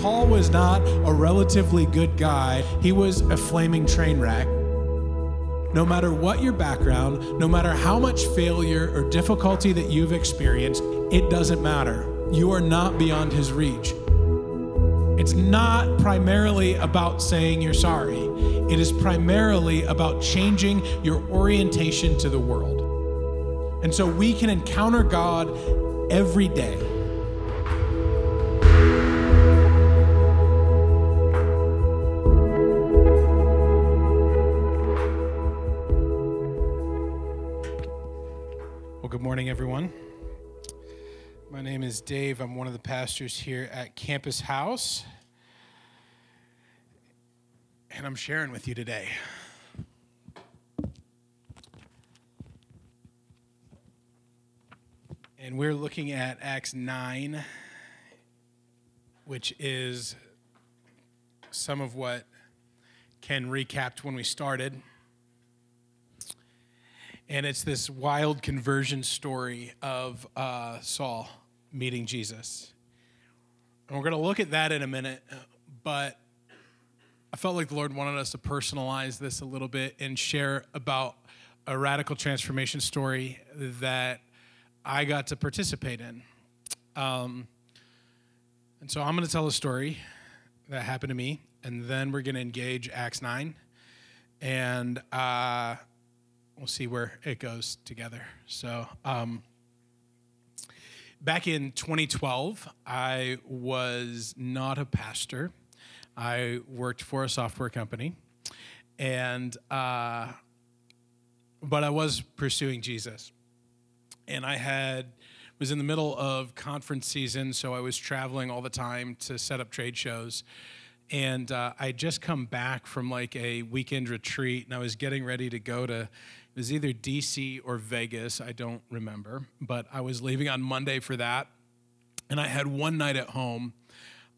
Paul was not a relatively good guy, he was a flaming train wreck. No matter what your background, no matter how much failure or difficulty that you've experienced, it doesn't matter. You are not beyond his reach. It's not primarily about saying you're sorry. It is primarily about changing your orientation to the world. And so we can encounter God every day. Dave. I'm one of the pastors here at Campus House. And I'm sharing with you today. And we're looking at Acts 9, which is some of what Ken recapped when we started. And it's this wild conversion story of uh, Saul meeting Jesus. And we're going to look at that in a minute, but I felt like the Lord wanted us to personalize this a little bit and share about a radical transformation story that I got to participate in. Um, and so I'm going to tell a story that happened to me, and then we're going to engage Acts 9. And uh, we'll see where it goes together. So, um, back in 2012, I was not a pastor. I worked for a software company, and uh, but I was pursuing Jesus, and I had was in the middle of conference season, so I was traveling all the time to set up trade shows. And uh, I just come back from like a weekend retreat, and I was getting ready to go to it was either DC or Vegas, I don't remember, but I was leaving on Monday for that. And I had one night at home,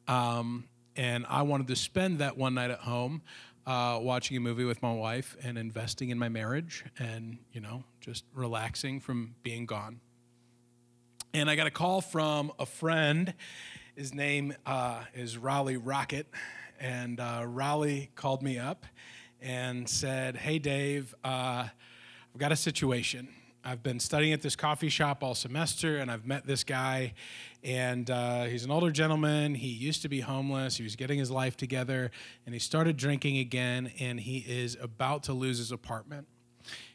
um, and I wanted to spend that one night at home uh, watching a movie with my wife and investing in my marriage and, you know, just relaxing from being gone. And I got a call from a friend. His name uh, is Raleigh Rocket. And uh, Raleigh called me up and said, Hey, Dave, uh, I've got a situation. I've been studying at this coffee shop all semester, and I've met this guy, and uh, he's an older gentleman. He used to be homeless. He was getting his life together, and he started drinking again, and he is about to lose his apartment.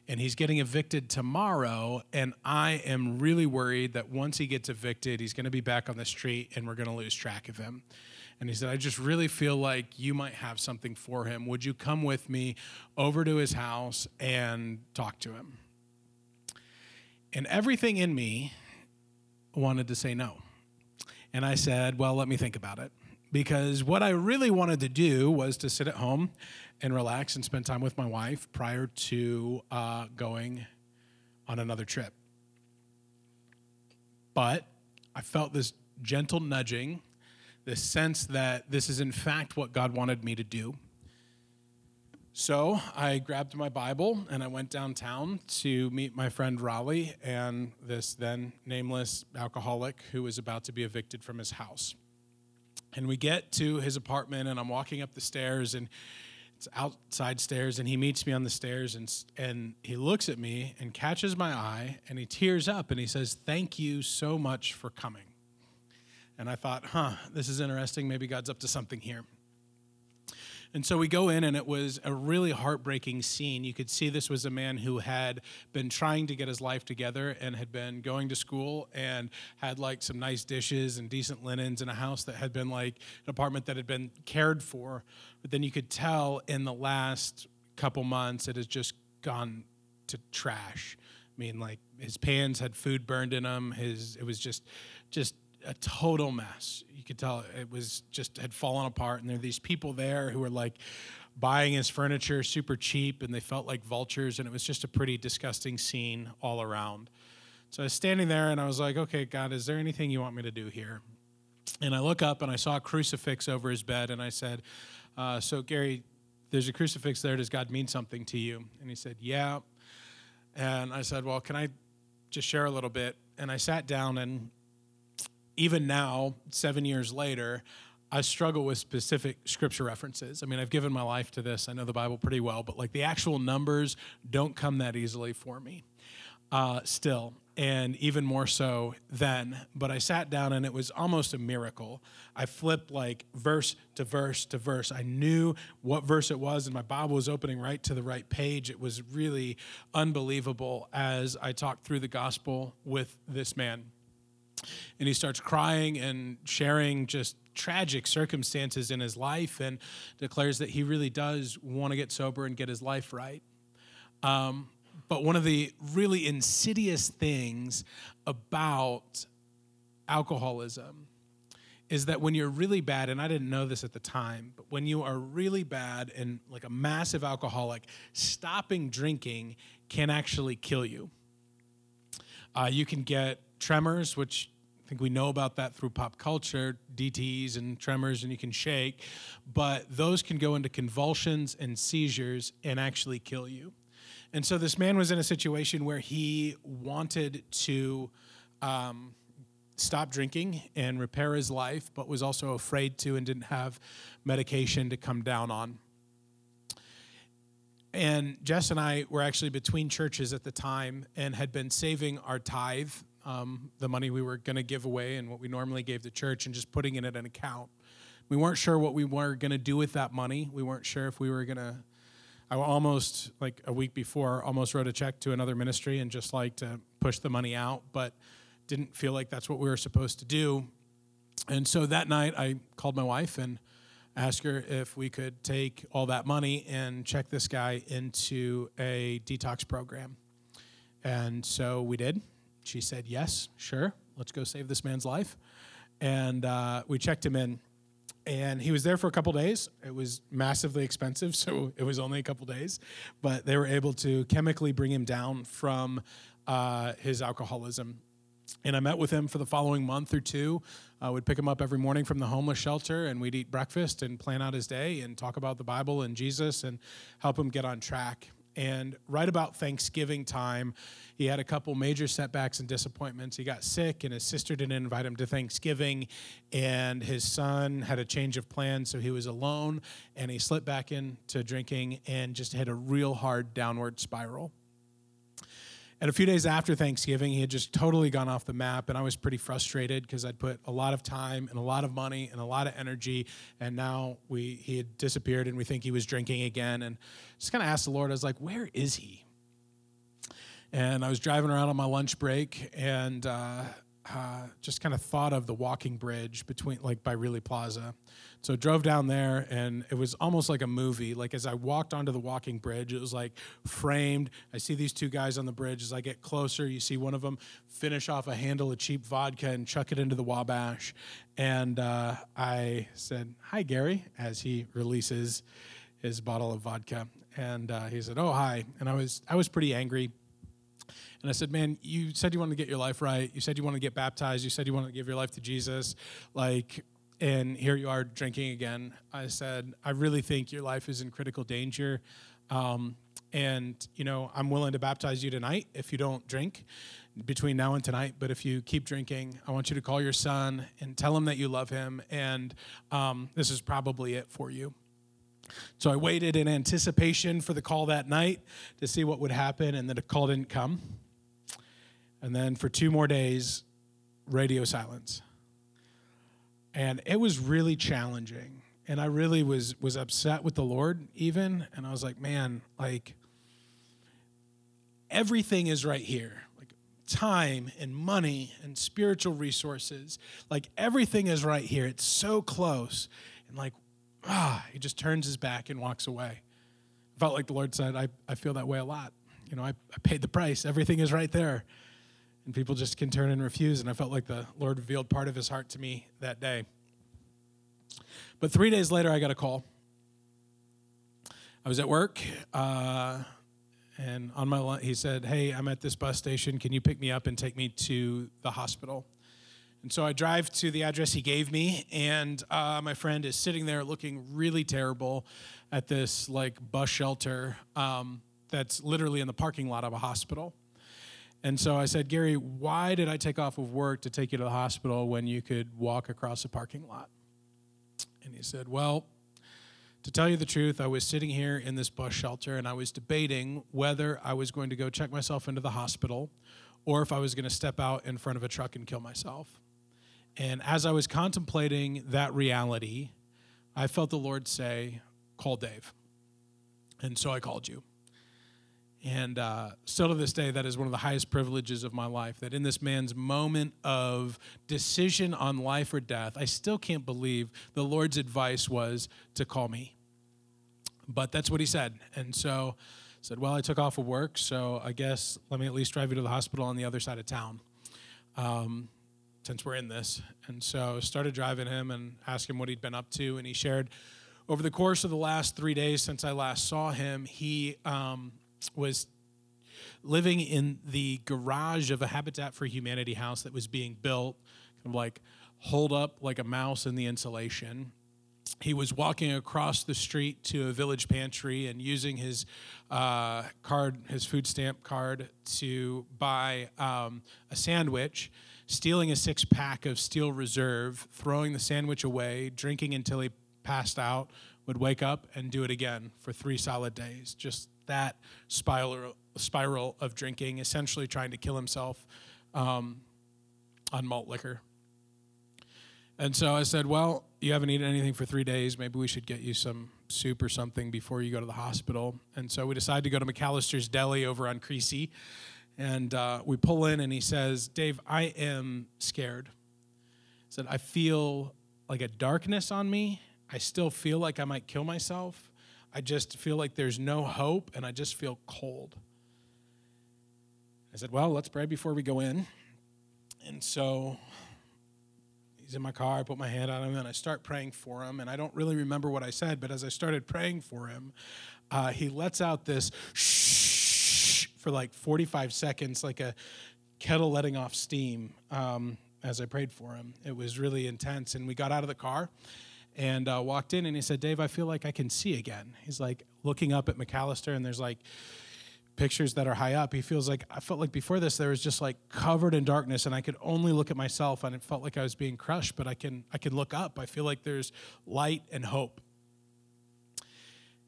And he's getting evicted tomorrow, and I am really worried that once he gets evicted, he's going to be back on the street, and we're going to lose track of him. And he said, I just really feel like you might have something for him. Would you come with me over to his house and talk to him? And everything in me wanted to say no. And I said, Well, let me think about it. Because what I really wanted to do was to sit at home and relax and spend time with my wife prior to uh, going on another trip. But I felt this gentle nudging this sense that this is in fact what God wanted me to do. So I grabbed my Bible and I went downtown to meet my friend Raleigh and this then nameless alcoholic who was about to be evicted from his house. And we get to his apartment and I'm walking up the stairs and it's outside stairs and he meets me on the stairs and and he looks at me and catches my eye and he tears up and he says thank you so much for coming and I thought, huh, this is interesting. Maybe God's up to something here. And so we go in, and it was a really heartbreaking scene. You could see this was a man who had been trying to get his life together and had been going to school and had like some nice dishes and decent linens in a house that had been like an apartment that had been cared for. But then you could tell in the last couple months it has just gone to trash. I mean, like his pans had food burned in them. His it was just, just a total mess. You could tell it was just had fallen apart, and there are these people there who were like buying his furniture super cheap, and they felt like vultures, and it was just a pretty disgusting scene all around. So I was standing there, and I was like, "Okay, God, is there anything you want me to do here?" And I look up, and I saw a crucifix over his bed, and I said, uh, "So Gary, there's a crucifix there. Does God mean something to you?" And he said, "Yeah." And I said, "Well, can I just share a little bit?" And I sat down and even now, seven years later, I struggle with specific scripture references. I mean, I've given my life to this. I know the Bible pretty well, but like the actual numbers don't come that easily for me uh, still, and even more so then. But I sat down and it was almost a miracle. I flipped like verse to verse to verse. I knew what verse it was, and my Bible was opening right to the right page. It was really unbelievable as I talked through the gospel with this man. And he starts crying and sharing just tragic circumstances in his life and declares that he really does want to get sober and get his life right. Um, but one of the really insidious things about alcoholism is that when you're really bad, and I didn't know this at the time, but when you are really bad and like a massive alcoholic, stopping drinking can actually kill you. Uh, you can get tremors, which I think we know about that through pop culture, DTs and tremors, and you can shake, but those can go into convulsions and seizures and actually kill you. And so this man was in a situation where he wanted to um, stop drinking and repair his life, but was also afraid to and didn't have medication to come down on. And Jess and I were actually between churches at the time and had been saving our tithe um, the money we were going to give away and what we normally gave the church and just putting it in an account. We weren't sure what we were going to do with that money. We weren't sure if we were going to. I almost, like a week before, almost wrote a check to another ministry and just like to push the money out, but didn't feel like that's what we were supposed to do. And so that night, I called my wife and asked her if we could take all that money and check this guy into a detox program. And so we did. She said, Yes, sure, let's go save this man's life. And uh, we checked him in, and he was there for a couple days. It was massively expensive, so it was only a couple days, but they were able to chemically bring him down from uh, his alcoholism. And I met with him for the following month or two. I would pick him up every morning from the homeless shelter, and we'd eat breakfast and plan out his day and talk about the Bible and Jesus and help him get on track. And right about Thanksgiving time, he had a couple major setbacks and disappointments. He got sick, and his sister didn't invite him to Thanksgiving, and his son had a change of plans, so he was alone, and he slipped back into drinking and just hit a real hard downward spiral. And a few days after Thanksgiving, he had just totally gone off the map, and I was pretty frustrated because I'd put a lot of time and a lot of money and a lot of energy, and now we he had disappeared, and we think he was drinking again. And just kind of asked the Lord, I was like, "Where is he?" And I was driving around on my lunch break, and uh, uh, just kind of thought of the walking bridge between, like, by Riehle Plaza. So drove down there, and it was almost like a movie. Like as I walked onto the walking bridge, it was like framed. I see these two guys on the bridge. As I get closer, you see one of them finish off a handle of cheap vodka and chuck it into the Wabash. And uh, I said, "Hi, Gary," as he releases his bottle of vodka. And uh, he said, "Oh, hi." And I was I was pretty angry. And I said, Man, you said you wanted to get your life right. You said you wanted to get baptized. You said you wanted to give your life to Jesus. Like, and here you are drinking again. I said, I really think your life is in critical danger. Um, and, you know, I'm willing to baptize you tonight if you don't drink between now and tonight. But if you keep drinking, I want you to call your son and tell him that you love him. And um, this is probably it for you. So I waited in anticipation for the call that night to see what would happen, and then the call didn't come. And then for two more days, radio silence and it was really challenging. And i really was was upset with the lord even. And i was like man like everything is right here. Like time and money and spiritual resources. Like everything is right here. It's so close. And like ah he just turns his back and walks away. I felt like the lord said i, I feel that way a lot. You know I, I paid the price. Everything is right there and people just can turn and refuse. And I felt like the Lord revealed part of his heart to me that day. But three days later, I got a call. I was at work, uh, and on my he said, "Hey, I'm at this bus station. Can you pick me up and take me to the hospital?" And so I drive to the address he gave me, and uh, my friend is sitting there looking really terrible at this like bus shelter um, that's literally in the parking lot of a hospital. And so I said, Gary, why did I take off of work to take you to the hospital when you could walk across the parking lot? And he said, Well, to tell you the truth, I was sitting here in this bus shelter and I was debating whether I was going to go check myself into the hospital or if I was going to step out in front of a truck and kill myself. And as I was contemplating that reality, I felt the Lord say, Call Dave. And so I called you. And uh, still to this day, that is one of the highest privileges of my life. That in this man's moment of decision on life or death, I still can't believe the Lord's advice was to call me. But that's what he said. And so I said, Well, I took off of work, so I guess let me at least drive you to the hospital on the other side of town. Um, since we're in this. And so started driving him and asked him what he'd been up to. And he shared over the course of the last three days since I last saw him, he um, was living in the garage of a Habitat for Humanity house that was being built, kind of like holed up like a mouse in the insulation. He was walking across the street to a village pantry and using his uh, card, his food stamp card, to buy um, a sandwich, stealing a six pack of Steel Reserve, throwing the sandwich away, drinking until he passed out, would wake up and do it again for three solid days. Just that spiral spiral of drinking, essentially trying to kill himself um, on malt liquor. And so I said, Well, you haven't eaten anything for three days. Maybe we should get you some soup or something before you go to the hospital. And so we decided to go to McAlister's Deli over on Creasy. And uh, we pull in, and he says, Dave, I am scared. He said, I feel like a darkness on me. I still feel like I might kill myself. I just feel like there's no hope and I just feel cold. I said, Well, let's pray before we go in. And so he's in my car. I put my hand on him and I start praying for him. And I don't really remember what I said, but as I started praying for him, uh, he lets out this shh for like 45 seconds, like a kettle letting off steam um, as I prayed for him. It was really intense. And we got out of the car and uh, walked in and he said, Dave, I feel like I can see again. He's like looking up at McAlister and there's like pictures that are high up. He feels like, I felt like before this, there was just like covered in darkness and I could only look at myself and it felt like I was being crushed, but I can, I can look up. I feel like there's light and hope.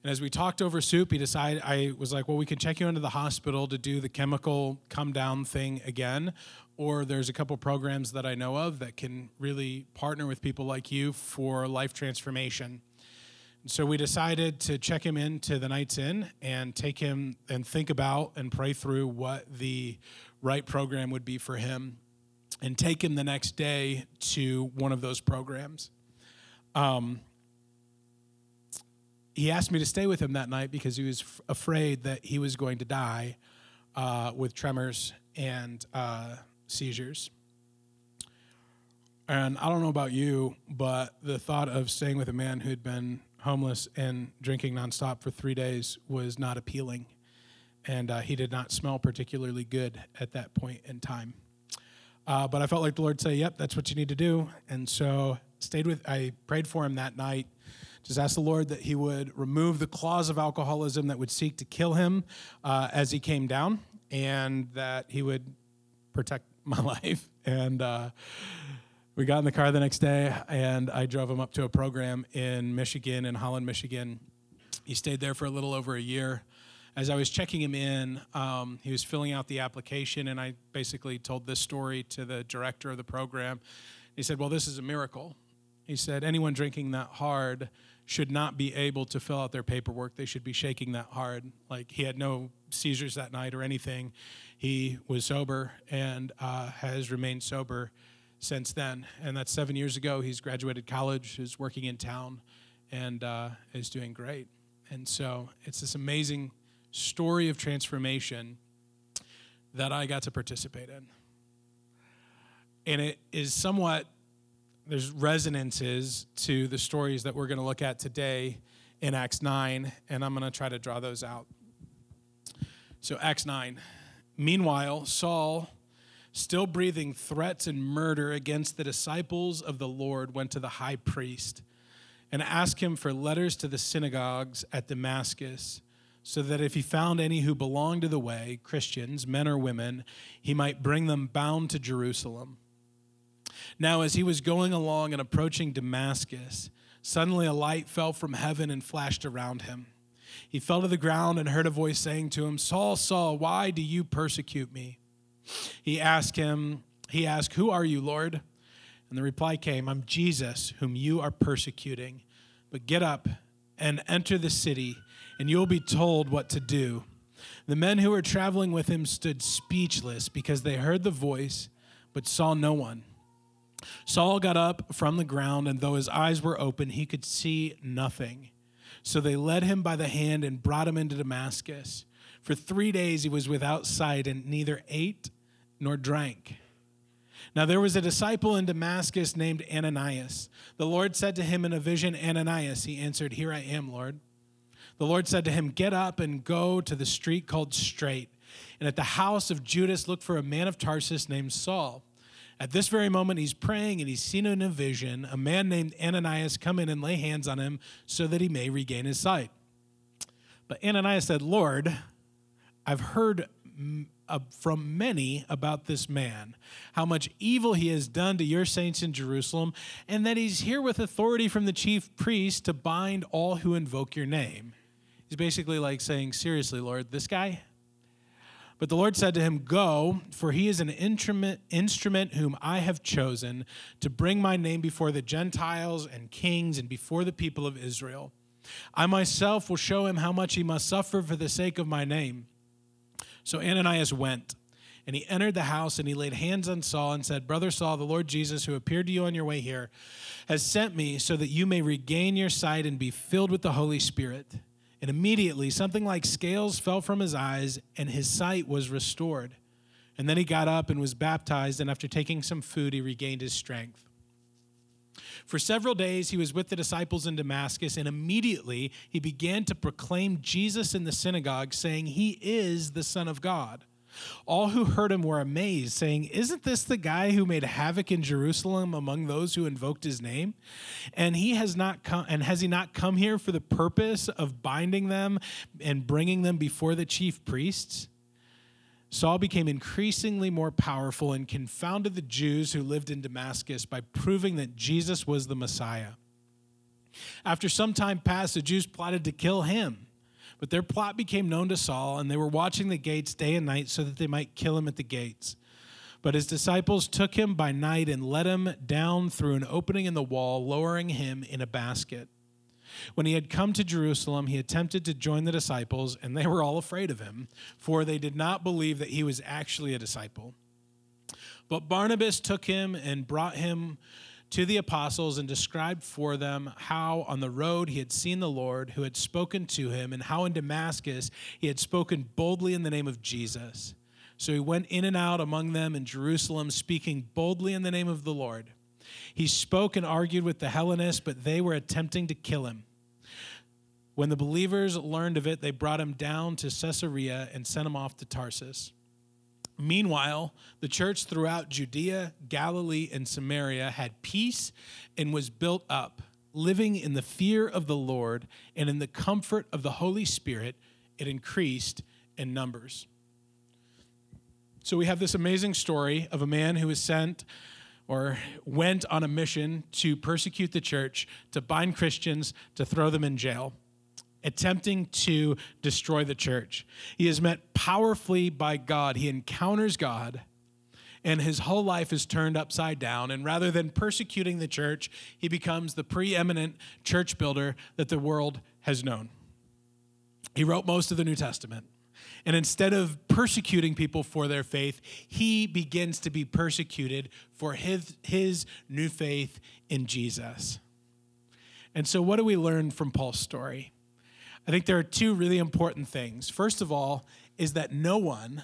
And as we talked over soup, he decided, I was like, well, we can check you into the hospital to do the chemical come down thing again. Or there's a couple programs that I know of that can really partner with people like you for life transformation. And so we decided to check him into the Knights Inn and take him and think about and pray through what the right program would be for him and take him the next day to one of those programs. Um, he asked me to stay with him that night because he was f- afraid that he was going to die uh, with tremors and uh, seizures. And I don't know about you, but the thought of staying with a man who had been homeless and drinking nonstop for three days was not appealing. And uh, he did not smell particularly good at that point in time. Uh, but I felt like the Lord say, "Yep, that's what you need to do." And so stayed with. I prayed for him that night just ask the Lord that He would remove the claws of alcoholism that would seek to kill him uh, as he came down, and that He would protect my life. And uh, we got in the car the next day, and I drove him up to a program in Michigan, in Holland, Michigan. He stayed there for a little over a year. As I was checking him in, um, he was filling out the application, and I basically told this story to the director of the program. He said, Well, this is a miracle. He said, Anyone drinking that hard should not be able to fill out their paperwork. They should be shaking that hard. Like he had no seizures that night or anything. He was sober and uh, has remained sober since then. And that's seven years ago. He's graduated college, is working in town, and uh, is doing great. And so it's this amazing story of transformation that I got to participate in. And it is somewhat there's resonances to the stories that we're going to look at today in Acts 9, and I'm going to try to draw those out. So, Acts 9. Meanwhile, Saul, still breathing threats and murder against the disciples of the Lord, went to the high priest and asked him for letters to the synagogues at Damascus, so that if he found any who belonged to the way, Christians, men or women, he might bring them bound to Jerusalem. Now, as he was going along and approaching Damascus, Suddenly, a light fell from heaven and flashed around him. He fell to the ground and heard a voice saying to him, Saul, Saul, why do you persecute me? He asked him, he asked, Who are you, Lord? And the reply came, I'm Jesus, whom you are persecuting. But get up and enter the city, and you'll be told what to do. The men who were traveling with him stood speechless because they heard the voice, but saw no one. Saul got up from the ground, and though his eyes were open, he could see nothing. So they led him by the hand and brought him into Damascus. For three days he was without sight and neither ate nor drank. Now there was a disciple in Damascus named Ananias. The Lord said to him in a vision, Ananias. He answered, Here I am, Lord. The Lord said to him, Get up and go to the street called Straight, and at the house of Judas look for a man of Tarsus named Saul at this very moment, he's praying and he's seen in a vision a man named Ananias come in and lay hands on him so that he may regain his sight. But Ananias said, Lord, I've heard uh, from many about this man, how much evil he has done to your saints in Jerusalem, and that he's here with authority from the chief priest to bind all who invoke your name. He's basically like saying, Seriously, Lord, this guy, but the Lord said to him, Go, for he is an instrument whom I have chosen to bring my name before the Gentiles and kings and before the people of Israel. I myself will show him how much he must suffer for the sake of my name. So Ananias went, and he entered the house, and he laid hands on Saul and said, Brother Saul, the Lord Jesus, who appeared to you on your way here, has sent me so that you may regain your sight and be filled with the Holy Spirit. And immediately something like scales fell from his eyes, and his sight was restored. And then he got up and was baptized, and after taking some food, he regained his strength. For several days he was with the disciples in Damascus, and immediately he began to proclaim Jesus in the synagogue, saying, He is the Son of God. All who heard him were amazed, saying, Isn't this the guy who made havoc in Jerusalem among those who invoked his name? And he has not come and has he not come here for the purpose of binding them and bringing them before the chief priests? Saul became increasingly more powerful and confounded the Jews who lived in Damascus by proving that Jesus was the Messiah. After some time passed, the Jews plotted to kill him. But their plot became known to Saul, and they were watching the gates day and night so that they might kill him at the gates. But his disciples took him by night and let him down through an opening in the wall, lowering him in a basket. When he had come to Jerusalem, he attempted to join the disciples, and they were all afraid of him, for they did not believe that he was actually a disciple. But Barnabas took him and brought him to the apostles and described for them how on the road he had seen the Lord who had spoken to him, and how in Damascus he had spoken boldly in the name of Jesus. So he went in and out among them in Jerusalem, speaking boldly in the name of the Lord. He spoke and argued with the Hellenists, but they were attempting to kill him. When the believers learned of it, they brought him down to Caesarea and sent him off to Tarsus. Meanwhile, the church throughout Judea, Galilee, and Samaria had peace and was built up, living in the fear of the Lord and in the comfort of the Holy Spirit. It increased in numbers. So we have this amazing story of a man who was sent or went on a mission to persecute the church, to bind Christians, to throw them in jail attempting to destroy the church. He is met powerfully by God. He encounters God, and his whole life is turned upside down. And rather than persecuting the church, he becomes the preeminent church builder that the world has known. He wrote most of the New Testament. And instead of persecuting people for their faith, he begins to be persecuted for his, his new faith in Jesus. And so, what do we learn from Paul's story? I think there are two really important things. First of all, is that no one,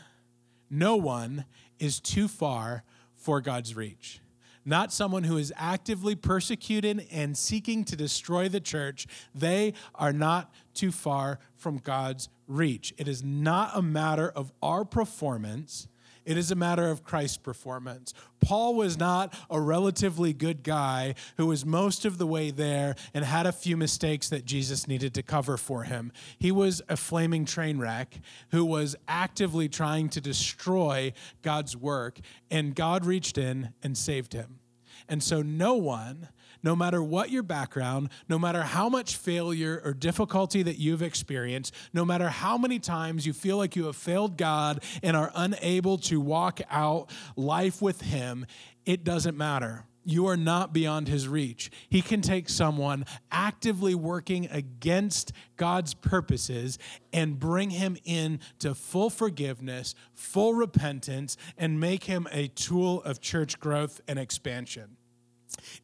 no one is too far for God's reach. Not someone who is actively persecuted and seeking to destroy the church. They are not too far from God's reach. It is not a matter of our performance it is a matter of Christ's performance. Paul was not a relatively good guy who was most of the way there and had a few mistakes that Jesus needed to cover for him. He was a flaming train wreck who was actively trying to destroy God's work, and God reached in and saved him. And so, no one, no matter what your background, no matter how much failure or difficulty that you've experienced, no matter how many times you feel like you have failed God and are unable to walk out life with Him, it doesn't matter you are not beyond his reach. He can take someone actively working against God's purposes and bring him in to full forgiveness, full repentance, and make him a tool of church growth and expansion.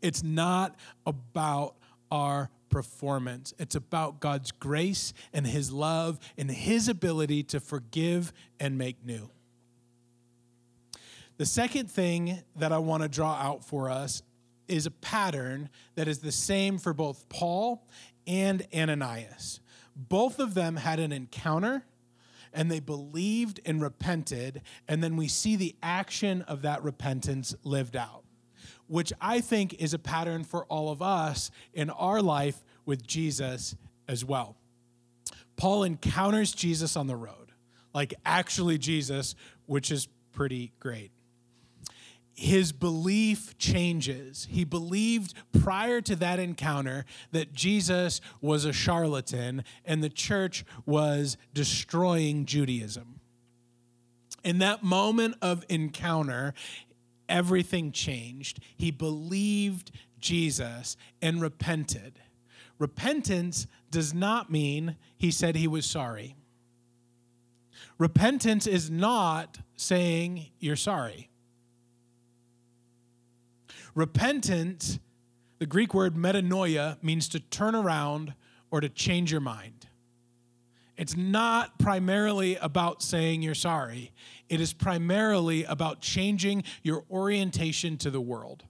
It's not about our performance. It's about God's grace and his love and his ability to forgive and make new. The second thing that I want to draw out for us is a pattern that is the same for both Paul and Ananias. Both of them had an encounter and they believed and repented, and then we see the action of that repentance lived out, which I think is a pattern for all of us in our life with Jesus as well. Paul encounters Jesus on the road, like actually Jesus, which is pretty great his belief changes. He believed prior to that encounter that Jesus was a charlatan and the church was destroying Judaism. In that moment of encounter, everything changed. He believed Jesus and repented. Repentance does not mean he said he was sorry. Repentance is not saying you're sorry. Repentance, the Greek word metanoia, means to turn around or to change your mind. It's not primarily about saying you're sorry, it is primarily about changing your orientation to the world,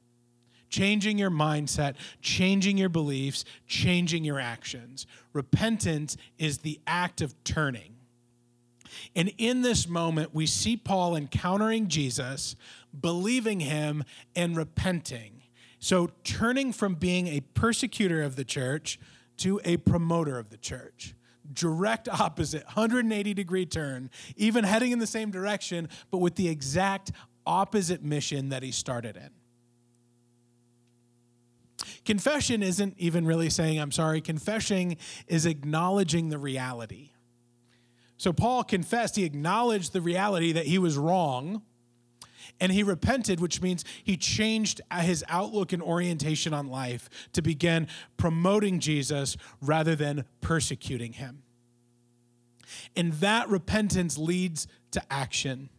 changing your mindset, changing your beliefs, changing your actions. Repentance is the act of turning. And in this moment, we see Paul encountering Jesus, believing him, and repenting. So, turning from being a persecutor of the church to a promoter of the church. Direct opposite, 180 degree turn, even heading in the same direction, but with the exact opposite mission that he started in. Confession isn't even really saying, I'm sorry. Confession is acknowledging the reality. So Paul confessed, he acknowledged the reality that he was wrong and he repented, which means he changed his outlook and orientation on life to begin promoting Jesus rather than persecuting him. And that repentance leads to action.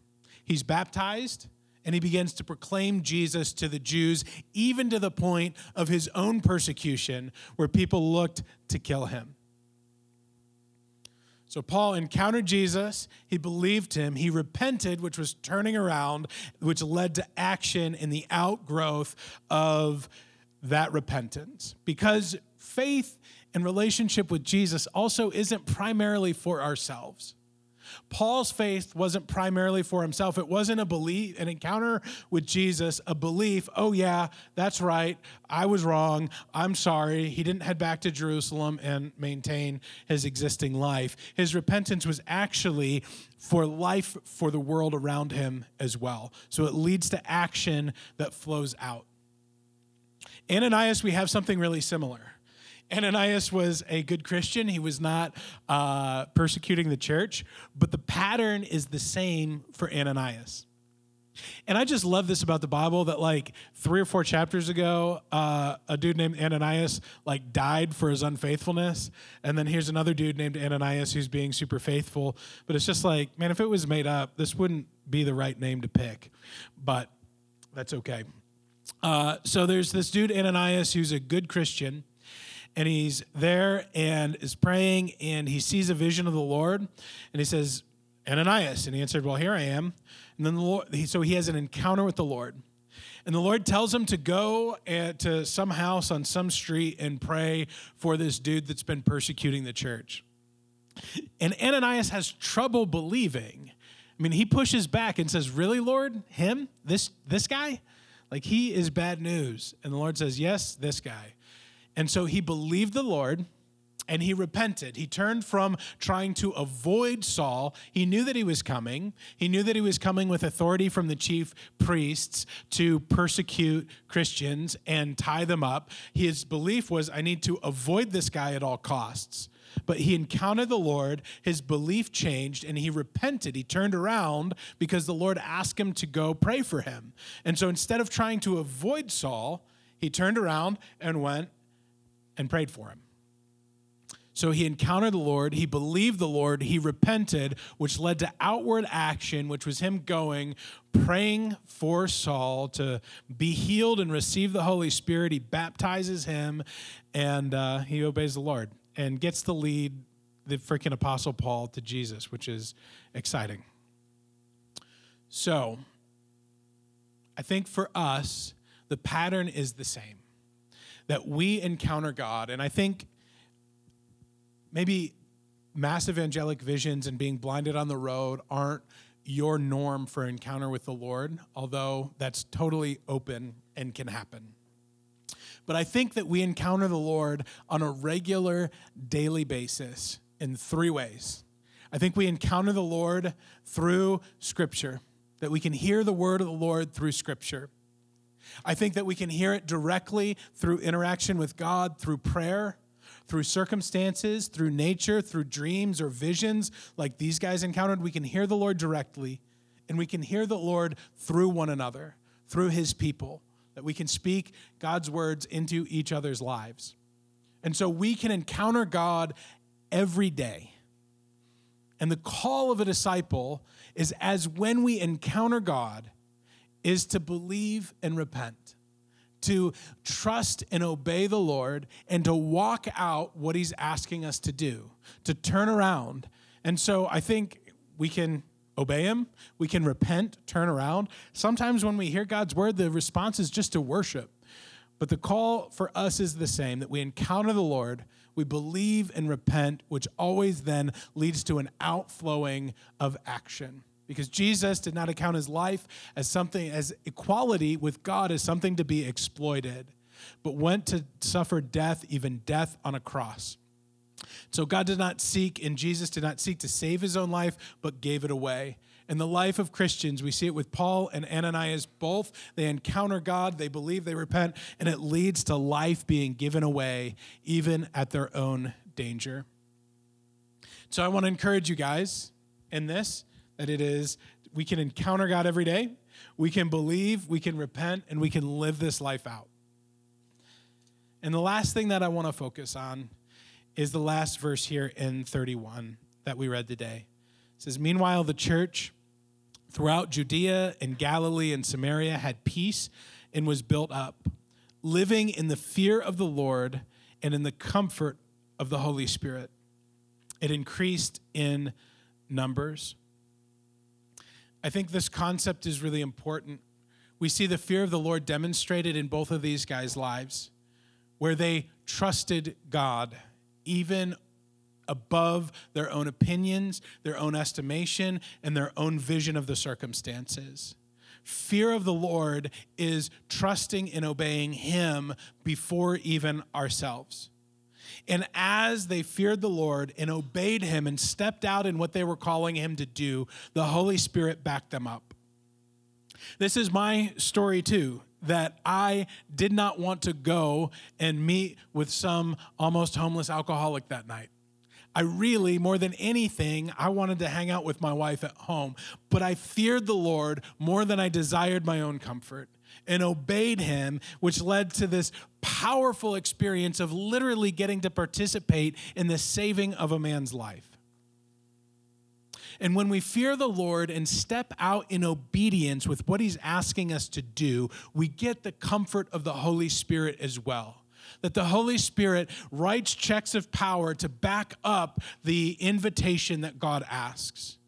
He's baptized and he begins to proclaim Jesus to the Jews, even to the point of his own persecution, where people looked to kill him. So Paul encountered Jesus, he believed him, he repented, which was turning around, which led to action in the outgrowth of that repentance. Because faith and relationship with Jesus also isn't primarily for ourselves. Paul's faith wasn't primarily for himself. It wasn't a belief, an encounter with Jesus, a belief, oh, yeah, that's right. I was wrong. I'm sorry. He didn't head back to Jerusalem and maintain his existing life. His repentance was actually for life for the world around him as well. So it leads to action that flows out. Ananias, we have something really similar. Ananias was a good Christian. He was not uh, persecuting the church, but the pattern is the same for Ananias. And I just love this about the Bible that like three or four chapters ago, uh, a dude named Ananias like died for his unfaithfulness, and then here's another dude named Ananias who's being super faithful. But it's just like, man, if it was made up, this wouldn't be the right name to pick. But that's okay. Uh, so there's this dude Ananias who's a good Christian and he's there and is praying and he sees a vision of the Lord and he says, Ananias. And he answered, Well, here I am. And then the Lord, so he has an encounter with the Lord. And the Lord tells him to go uh, to some house on some street and pray for this dude that's been persecuting the church. And Ananias has trouble believing. I mean, he pushes back and says, Really, Lord? Him? This, this guy? Like, he is bad news. And the Lord says, Yes, this guy. And so he believed the Lord and he repented. He turned from trying to avoid Saul. He knew that he was coming. He knew that he was coming with authority from the chief priests to persecute Christians and tie them up. His belief was, I need to avoid this guy at all costs. But he encountered the Lord, his belief changed, and he repented. He turned around because the Lord asked him to go pray for him. And so instead of trying to avoid Saul, he turned around and went and prayed for him. So he encountered the Lord, he believed the Lord, he repented, which led to outward action, which was him going, praying for Saul to be healed and receive the Holy Spirit. He baptizes him and uh, he obeys the Lord and gets to lead the freaking Apostle Paul to Jesus, which is exciting. So I think for us, the pattern is the same that we encounter God. And I think maybe massive angelic visions and being blinded on the road aren't your norm for encounter with the Lord, although that's totally open and can happen. But I think that we encounter the Lord on a regular, daily basis in three ways. I think we encounter the Lord through Scripture, that we can hear the word of the Lord through Scripture. I think that we can hear it directly through interaction with God, through prayer through circumstances, through nature, through dreams or visions like these guys encountered, we can hear the Lord directly and we can hear the Lord through one another, through his people, that we can speak God's words into each other's lives. And so we can encounter God every day. And the call of a disciple is as when we encounter God, is to believe and repent to trust and obey the Lord and to walk out what He's asking us to do, to turn around. And so I think we can obey Him, we can repent, turn around. Sometimes when we hear God's word, the response is just to worship. But the call for us is the same that we encounter the Lord, we believe and repent, which always then leads to an outflowing of action because Jesus did not account his life as something, as equality with God as something to be exploited, but went to suffer death, even death on a cross. So God did not seek, and Jesus did not seek to save his own life, but gave it away. In the life of Christians, we see it with Paul and Ananias both. They encounter God, they believe, they repent, and it leads to life being given away, even at their own danger. So I want to encourage you guys in this that it is we can encounter God every day, we can believe, we can repent, and we can live this life out. And the last thing that I want to focus on is the last verse here in 31 that we read today. It says, Meanwhile, the church throughout Judea and Galilee and Samaria had peace and was built up, living in the fear of the Lord and in the comfort of the Holy Spirit. It increased in numbers. I think this concept is really important. We see the fear of the Lord demonstrated in both of these guys' lives, where they trusted God, even above their own opinions, their own estimation, and their own vision of the circumstances. Fear of the Lord is trusting and obeying Him before even ourselves. And as they feared the Lord and obeyed him and stepped out in what they were calling him to do, the Holy Spirit backed them up. This is my story too that I did not want to go and meet with some almost homeless alcoholic that night. I really, more than anything, I wanted to hang out with my wife at home, but I feared the Lord more than I desired my own comfort and obeyed him, which led to this powerful experience of literally getting to participate in the saving of a man's life. And when we fear the Lord and step out in obedience with what He's asking us to do, we get the comfort of the Holy Spirit as well. That the Holy Spirit writes checks of power to back up the invitation that God asks.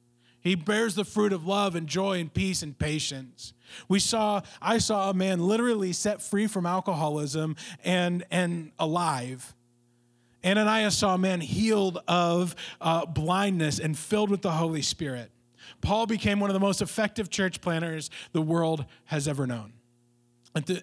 He bears the fruit of love and joy and peace and patience. We saw, I saw a man literally set free from alcoholism and, and alive. Ananias saw a man healed of uh, blindness and filled with the Holy Spirit. Paul became one of the most effective church planners the world has ever known.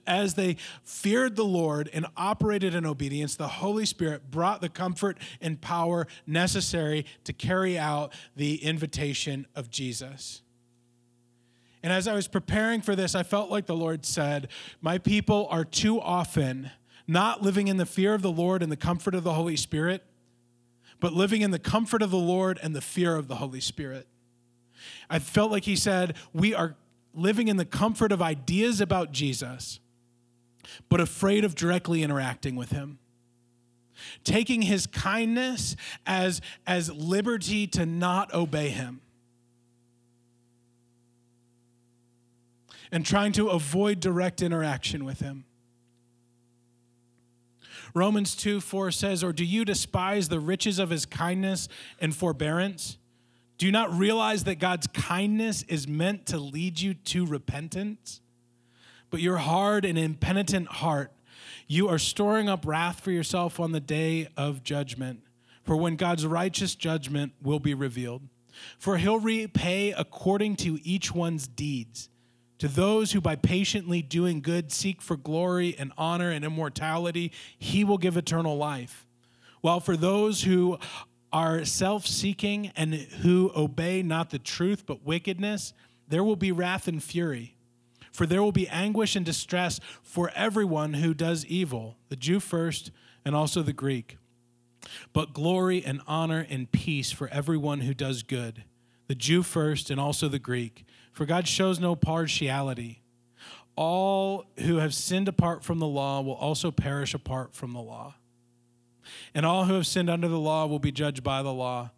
as they feared the Lord and operated in obedience, the Holy Spirit brought the comfort and power necessary to carry out the invitation of Jesus. And as I was preparing for this, I felt like the Lord said, My people are too often not living in the fear of the Lord and the comfort of the Holy Spirit, but living in the comfort of the Lord and the fear of the Holy Spirit. I felt like He said, We are living in the comfort of ideas about Jesus, but afraid of directly interacting with him. Taking his kindness as, as liberty to not obey him. And trying to avoid direct interaction with him. Romans 2 4 says, Or do you despise the riches of his kindness and forbearance? Do you not realize that God's kindness is meant to lead you to repentance? But your hard and impenitent heart, you are storing up wrath for yourself on the day of judgment. For when God's righteous judgment will be revealed. For he'll repay according to each one's deeds. To those who by patiently doing good seek for glory and honor and immortality, he will give eternal life. While for those who are self seeking and who obey not the truth but wickedness, there will be wrath and fury. For there will be anguish and distress for everyone who does evil, the Jew first and also the Greek. But glory and honor and peace for everyone who does good, the Jew first and also the Greek. For God shows no partiality. All who have sinned apart from the law will also perish apart from the law. And all who have sinned under the law will be judged by the law.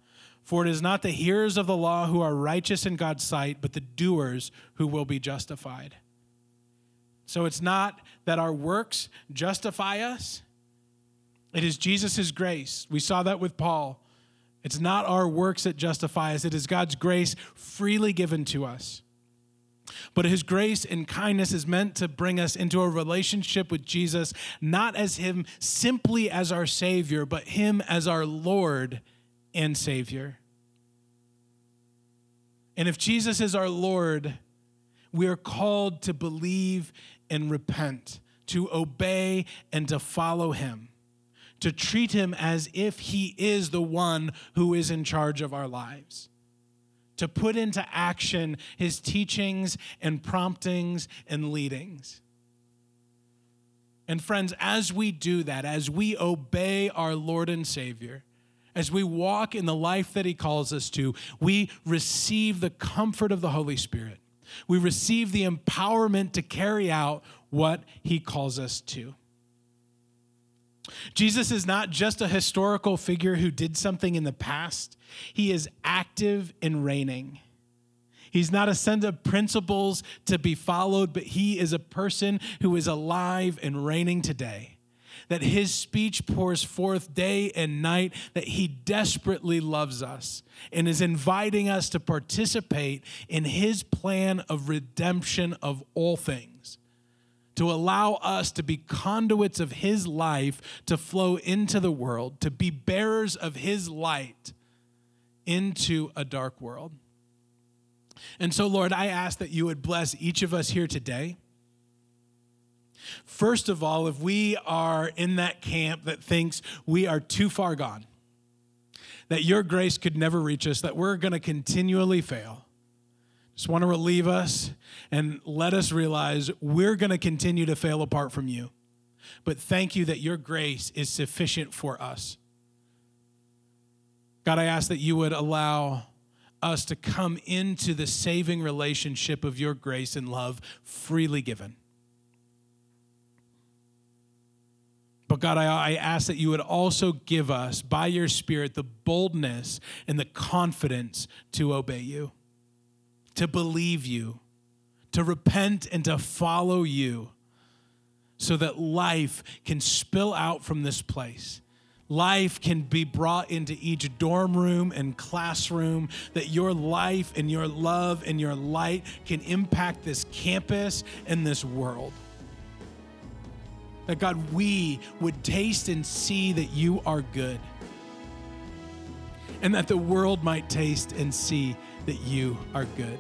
For it is not the hearers of the law who are righteous in God's sight, but the doers who will be justified. So it's not that our works justify us, it is Jesus' grace. We saw that with Paul. It's not our works that justify us, it is God's grace freely given to us. But his grace and kindness is meant to bring us into a relationship with Jesus, not as him simply as our Savior, but him as our Lord and Savior. And if Jesus is our Lord, we are called to believe and repent, to obey and to follow him, to treat him as if he is the one who is in charge of our lives to put into action his teachings and promptings and leadings. And friends, as we do that, as we obey our Lord and Savior, as we walk in the life that he calls us to, we receive the comfort of the Holy Spirit. We receive the empowerment to carry out what he calls us to. Jesus is not just a historical figure who did something in the past, he is active and reigning. He's not a set of principles to be followed, but he is a person who is alive and reigning today. That his speech pours forth day and night, that he desperately loves us and is inviting us to participate in his plan of redemption of all things to allow us to be conduits of His life to flow into the world, to be bearers of His light into a dark world. And so, Lord, I ask that you would bless each of us here today. First of all, if we are in that camp that thinks we are too far gone, that your grace could never reach us, that we're going to continually fail, just want to relieve us and let us realize we're going to continue to fail apart from you. But thank you that your grace is sufficient for us. God, I ask that you would allow us to come into the saving relationship of your grace and love freely given. But God, I, ask that you would also give us, by your Spirit, the boldness and the confidence to obey you to believe you, to repent and to follow you, so that life can spill out from this place. Life can be brought into each dorm room and classroom, that your life and your love and your light can impact this campus and this world. That God, we would taste and see that you are good. And that the world might taste and see that you are good.